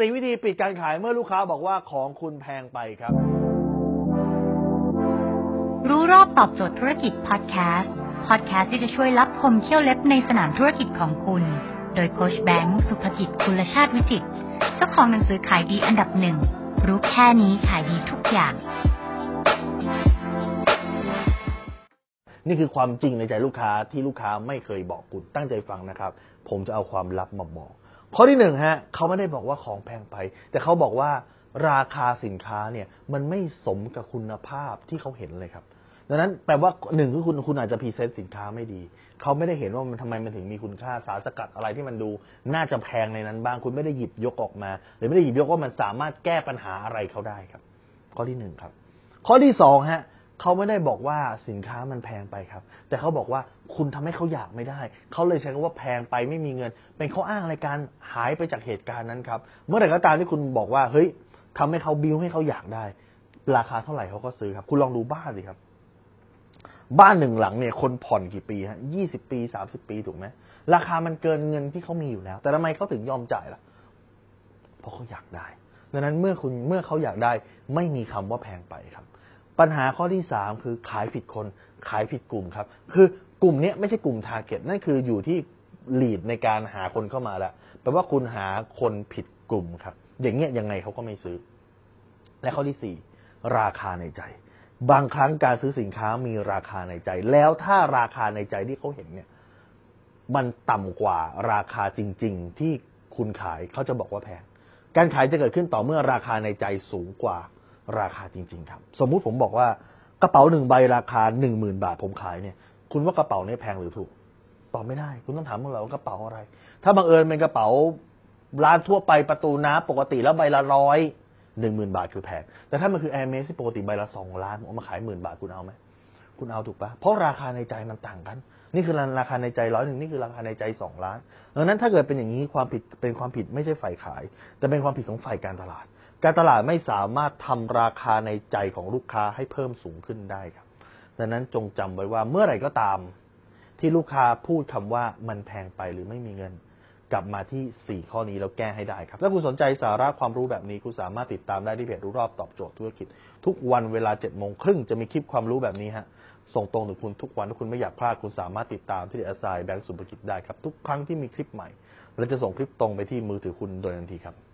สี่วิธีปิดการขายเมื่อลูกค้าบอกว่าของคุณแพงไปครับ รู้รอบตอบโจทย์ธุรกิจพอดแคสต์พอดแคสต์ที่จะช่วยรับพมเที่ยวเล็บในสนามธุรกิจของคุณ โดยโคชแบงค์สุภกิจคุณชาติวิจิตรเจ้าของหนังสือขายดีอันดับหนึ่ง รู้แค่นี้ขายดีทุกอย่าง นี่คือความจริงในใจลูกค้าที่ลูกค้าไม่เคยบอกคุณตั้งใจฟังนะครับ ผมจะเอาความลับมาบอก ข้อที่หนึ่งฮะเขาไม่ได้บอกว่าของแพงไป แต่เขาบอกว่าราคาสินค้าเนี่ยมันไม่สมกับคุณภาพที่เขาเห็นเลยครับ ดังนั้นแปลว่าหนึ่งคือคุณคุณอาจจะพรีเซนต์สินค้าไม่ดี เขาไม่ได้เห็นว่ามันทำไมมันถึงมีคุณค่าสารสกัดอะไรที่มันดู น่าจะแพงในนั้นบ้าง คุณไม่ได้หยิบยกออกมา หรือไม่ได้หยิบยกว่ามันสามารถแก้ปัญหาอะไรเขาได้ครับ ข้อที่หนึ่งครับ ข้อที่สองฮะ เขาไม่ได้บอกว่าสินค้ามันแพงไปครับ แต่เขาบอกว่าคุณทำให้เขาอยากไม่ได้ เขาเลยใช้คำว่าแพงไปไม่มีเงิน เป็นข้ออ้างในการหายไปจากเหตุการณ์นั้นครับ เมื่อไหร่ก็ตามที่คุณบอกว่า เฮ้ยทำให้เขาบิวให้เขาอยากได้ ราคาเท่าไหร่เขาก็ซื้อครับ คุณลองดูบ้านสิครับ บ้านหนึ่งหลังเนี่ย คนผ่อนกี่ปีฮะยี่สิบปีสามสิบปีถูกไหมราคามันเกินเงินที่เขามีอยู่แล้ว แต่ทำไมเขาถึงยอมจ่ายล่ะ เพราะเขาอยากได้ดังนั้นเมื่อคุณเมื่อเขาอยากได้ ไม่มีคำว่าแพงไปครับ ปัญหาข้อที่สามคือขายผิดคน ขายผิดกลุ่มครับ คือกลุ่มเนี้ยไม่ใช่กลุ่มทาร์เก็ตนั่นคืออยู่ที่ลีดในการหาคนเข้ามาแล้วแปลว่าคุณหาคนผิดกลุ่มครับ อย่างเงี้ยยังไงเขาก็ไม่ซื้อ และข้อที่สี่ราคาในใจ บางครั้งการซื้อสินค้ามีราคาในใจ แล้วถ้าราคาในใจที่เขาเห็นเนี่ย มันต่ำกว่าราคาจริง ๆ ที่คุณขายเขาจะบอกว่าแพงการขายจะเกิดขึ้นต่อเมื่อราคาในใจสูงกว่า ราคาจริง ๆ ครับ สมมุติผมบอกว่ากระเป๋าหนึ่งใบราคาหนึ่งหมื่นบาทผมขายเนี่ย คุณว่ากระเป๋านี้แพงหรือถูกตอบไม่ได้ คุณต้องถามพวกเราว่ากระเป๋าอะไร ถ้าบังเอิญเป็นกระเป๋าร้านทั่วไปประตูน้ำปกติแล้วใบละร้อยหนึ่งหมื่นบาทคือแพงแต่ถ้ามันคือแอร์เมสที่ปกติใบละสองล้านผมมาขายหมื่นบาทคุณเอาไหม คุณเอาถูกปะเพราะราคาในใจมันต่างกัน นี่คือราคาในใจร้อยหนึ่งนี่คือราคาในใจสองล้านดังนั้นถ้าเกิดเป็นอย่างนี้ความผิดเป็นความผิดไม่ใช่ฝ่ายขาย แต่เป็นความผิดของฝ่ายการตลาด การตลาดไม่สามารถทำราคาในใจของลูกค้าให้เพิ่มสูงขึ้นได้ครับดังนั้นจงจำไว้ว่าเมื่อไหร่ก็ตาม ที่ลูกค้าพูดคำว่ามันแพงไปหรือไม่มีเงิน กลับมาที่ 4 ข้อนี้แล้วแก้ให้ได้ครับ ถ้าคุณสนใจสาระความรู้แบบนี้ คุณสามารถติดตามได้ที่เพจรู้รอบตอบโจทย์ธุรกิจ ทุกวันเวลา7จ็ดโมงครึ่งจะมีคลิปความรู้แบบนี้ฮะ ส่งตรงถึงคุณทุกวันถ้าคุณไม่อยากพลาดคุณสามารถติดตามที่เดอะไซแบงก์สุภกิจได้ครับ ทุกครั้งที่มีคลิปใหม่เราจะส่งคลิปตรงไปที่มือถือคุณโดยทันทีครับ